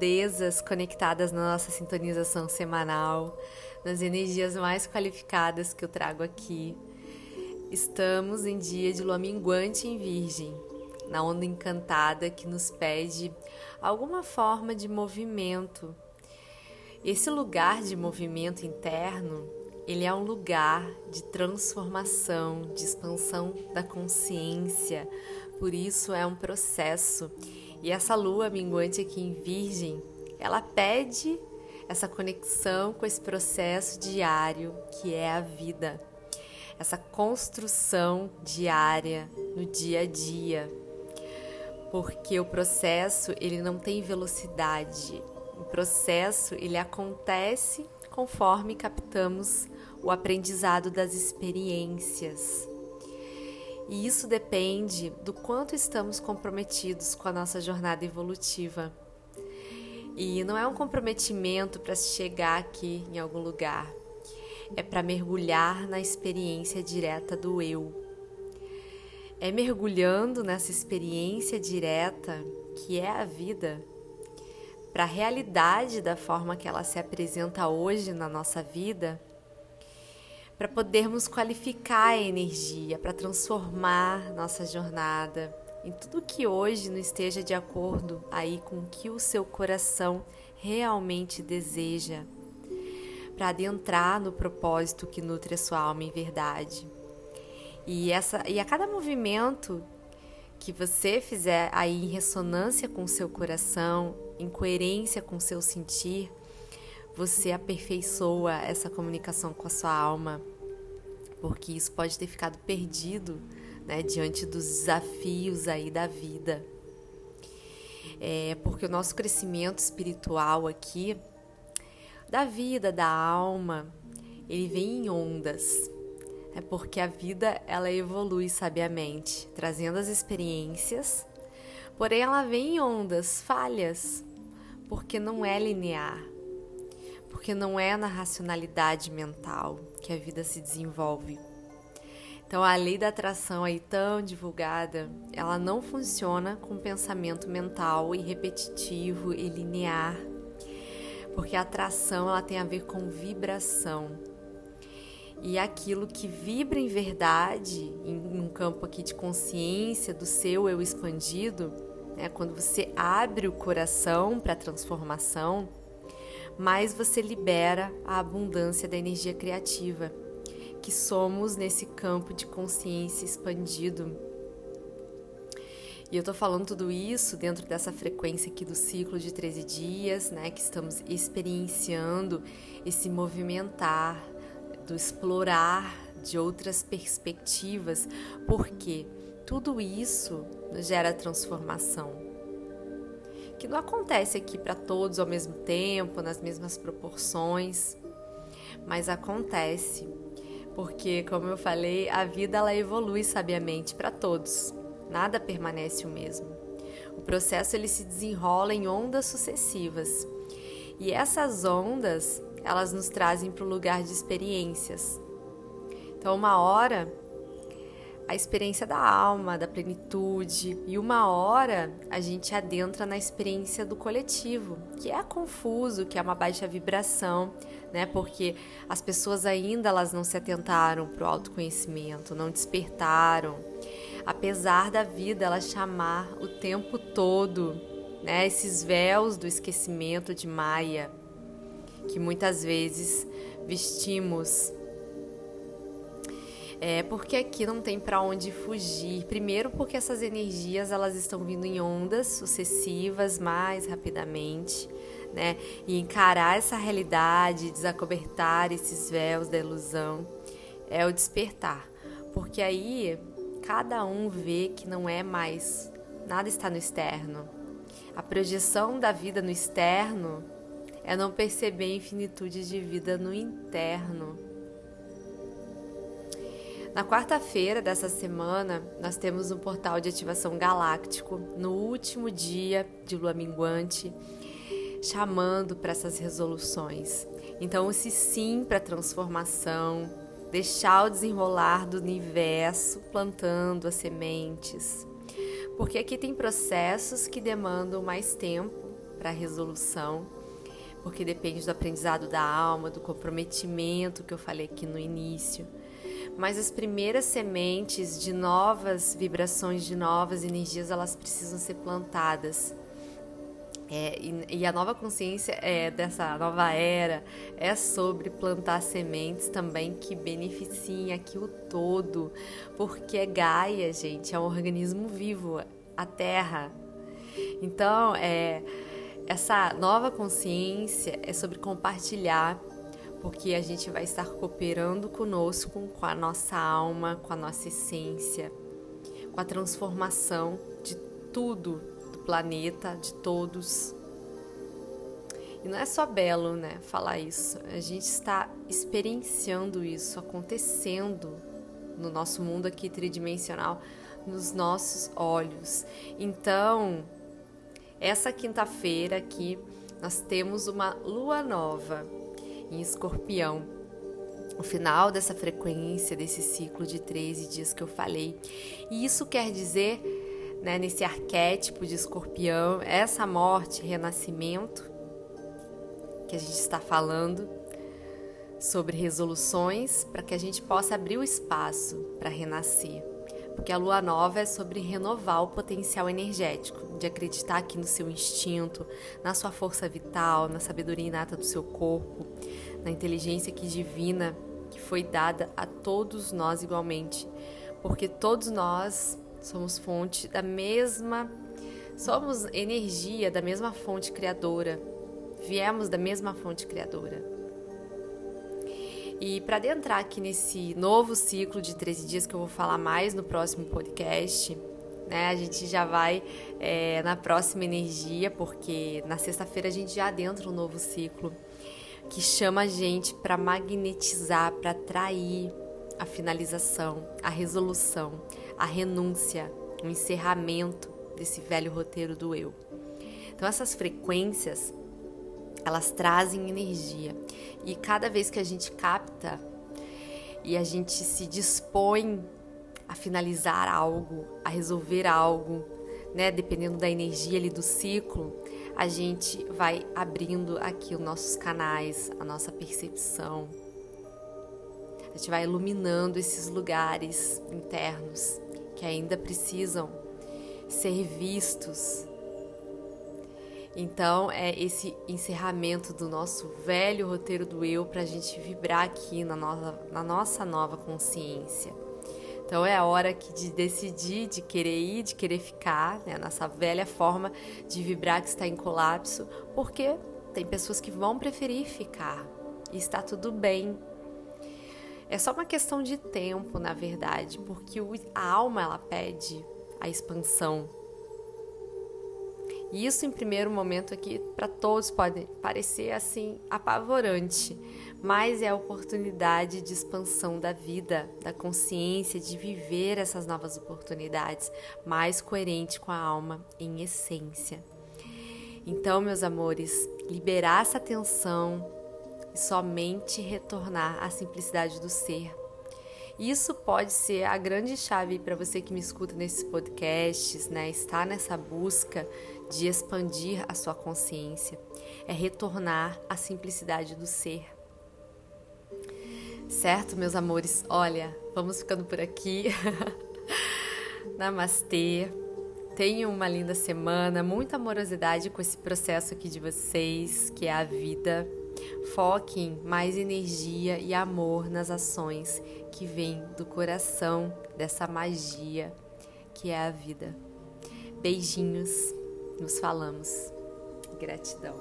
lindezas conectadas na nossa sintonização semanal, nas energias mais qualificadas que eu trago aqui. Estamos em dia de lua minguante em Virgem, na onda encantada que nos pede alguma forma de movimento. Esse lugar de movimento interno, ele é um lugar de transformação, de expansão da consciência. Por isso é um processo. E essa lua minguante aqui em Virgem, ela pede essa conexão com esse processo diário que é a vida. Essa construção diária no dia a dia porque o processo ele não tem velocidade. O processo ele acontece conforme captamos o aprendizado das experiências. E isso depende do quanto estamos comprometidos com a nossa jornada evolutiva. E não é um comprometimento para chegar aqui em algum lugar, é para mergulhar na experiência direta do eu é mergulhando nessa experiência direta que é a vida, para a realidade da forma que ela se apresenta hoje na nossa vida, para podermos qualificar a energia, para transformar nossa jornada em tudo que hoje não esteja de acordo aí com o que o seu coração realmente deseja, para adentrar no propósito que nutre a sua alma em verdade. E, essa, e a cada movimento que você fizer aí em ressonância com o seu coração, em coerência com o seu sentir, você aperfeiçoa essa comunicação com a sua alma, porque isso pode ter ficado perdido né, diante dos desafios aí da vida. É porque o nosso crescimento espiritual aqui, da vida, da alma, ele vem em ondas. É porque a vida ela evolui sabiamente, trazendo as experiências, porém ela vem em ondas, falhas, porque não é linear, porque não é na racionalidade mental que a vida se desenvolve. Então a lei da atração aí tão divulgada, ela não funciona com pensamento mental e repetitivo e linear, porque a atração ela tem a ver com vibração e aquilo que vibra em verdade, em um campo aqui de consciência do seu eu expandido, né, quando você abre o coração para a transformação, mais você libera a abundância da energia criativa, que somos nesse campo de consciência expandido. E eu tô falando tudo isso dentro dessa frequência aqui do ciclo de 13 dias, né, que estamos experienciando esse movimentar do explorar de outras perspectivas, porque tudo isso gera transformação. Que não acontece aqui para todos ao mesmo tempo, nas mesmas proporções, mas acontece porque, como eu falei, a vida ela evolui sabiamente para todos. Nada permanece o mesmo. O processo ele se desenrola em ondas sucessivas. E essas ondas, elas nos trazem para o lugar de experiências. Então, uma hora a experiência da alma, da plenitude, e uma hora a gente adentra na experiência do coletivo, que é confuso, que é uma baixa vibração, né? Porque as pessoas ainda elas não se atentaram para o autoconhecimento, não despertaram, apesar da vida ela chamar o tempo todo, né? Esses véus do esquecimento de Maia que muitas vezes vestimos. É porque aqui não tem para onde fugir. Primeiro, porque essas energias elas estão vindo em ondas sucessivas mais rapidamente, né? E encarar essa realidade, desacobertar esses véus da ilusão é o despertar. Porque aí cada um vê que não é mais nada está no externo. A projeção da vida no externo é não perceber a infinitude de vida no interno. Na quarta-feira dessa semana, nós temos um portal de ativação galáctico no último dia de lua minguante, chamando para essas resoluções. Então, esse sim para transformação, deixar o desenrolar do universo plantando as sementes. Porque aqui tem processos que demandam mais tempo para resolução, porque depende do aprendizado da alma, do comprometimento que eu falei aqui no início. Mas as primeiras sementes de novas vibrações, de novas energias, elas precisam ser plantadas. É, e, e, a nova consciência é, dessa nova era é sobre plantar sementes também que beneficiem aqui o todo, porque Gaia, gente, é um organismo vivo, a Terra. Então, é, essa nova consciência é sobre compartilhar, porque a gente vai estar cooperando conosco, com a nossa alma, com a nossa essência, com a transformação de tudo planeta, de todos. E não é só belo, né, falar isso. A gente está experienciando isso acontecendo no nosso mundo aqui tridimensional, nos nossos olhos. Então, essa quinta-feira aqui nós temos uma lua nova em Escorpião. O final dessa frequência, desse ciclo de 13 dias que eu falei. E isso quer dizer né, nesse arquétipo de escorpião, essa morte, renascimento que a gente está falando sobre resoluções para que a gente possa abrir o espaço para renascer. Porque a lua nova é sobre renovar o potencial energético, de acreditar aqui no seu instinto, na sua força vital, na sabedoria inata do seu corpo, na inteligência que divina que foi dada a todos nós igualmente. Porque todos nós Somos fonte da mesma, somos energia da mesma fonte criadora. Viemos da mesma fonte criadora. E para adentrar aqui nesse novo ciclo de 13 dias que eu vou falar mais no próximo podcast, né? A gente já vai é, na próxima energia, porque na sexta-feira a gente já adentra um novo ciclo que chama a gente para magnetizar, para atrair a finalização, a resolução, a renúncia, o encerramento desse velho roteiro do eu. Então essas frequências, elas trazem energia. E cada vez que a gente capta e a gente se dispõe a finalizar algo, a resolver algo, né, dependendo da energia ali do ciclo, a gente vai abrindo aqui os nossos canais, a nossa percepção. A gente vai iluminando esses lugares internos que ainda precisam ser vistos. Então, é esse encerramento do nosso velho roteiro do eu para a gente vibrar aqui na nossa, na nossa nova consciência. Então, é a hora que de decidir, de querer ir, de querer ficar, né? Nossa velha forma de vibrar que está em colapso, porque tem pessoas que vão preferir ficar e está tudo bem é só uma questão de tempo, na verdade, porque a alma ela pede a expansão. E isso, em primeiro momento, aqui para todos pode parecer assim apavorante, mas é a oportunidade de expansão da vida, da consciência, de viver essas novas oportunidades, mais coerente com a alma em essência. Então, meus amores, liberar essa tensão, e somente retornar à simplicidade do ser. Isso pode ser a grande chave para você que me escuta nesses podcasts, né? Está nessa busca de expandir a sua consciência, é retornar à simplicidade do ser. Certo, meus amores? Olha, vamos ficando por aqui. Namastê. Tenham uma linda semana, muita amorosidade com esse processo aqui de vocês, que é a vida. Foquem mais energia e amor nas ações que vêm do coração dessa magia que é a vida. Beijinhos, nos falamos. Gratidão.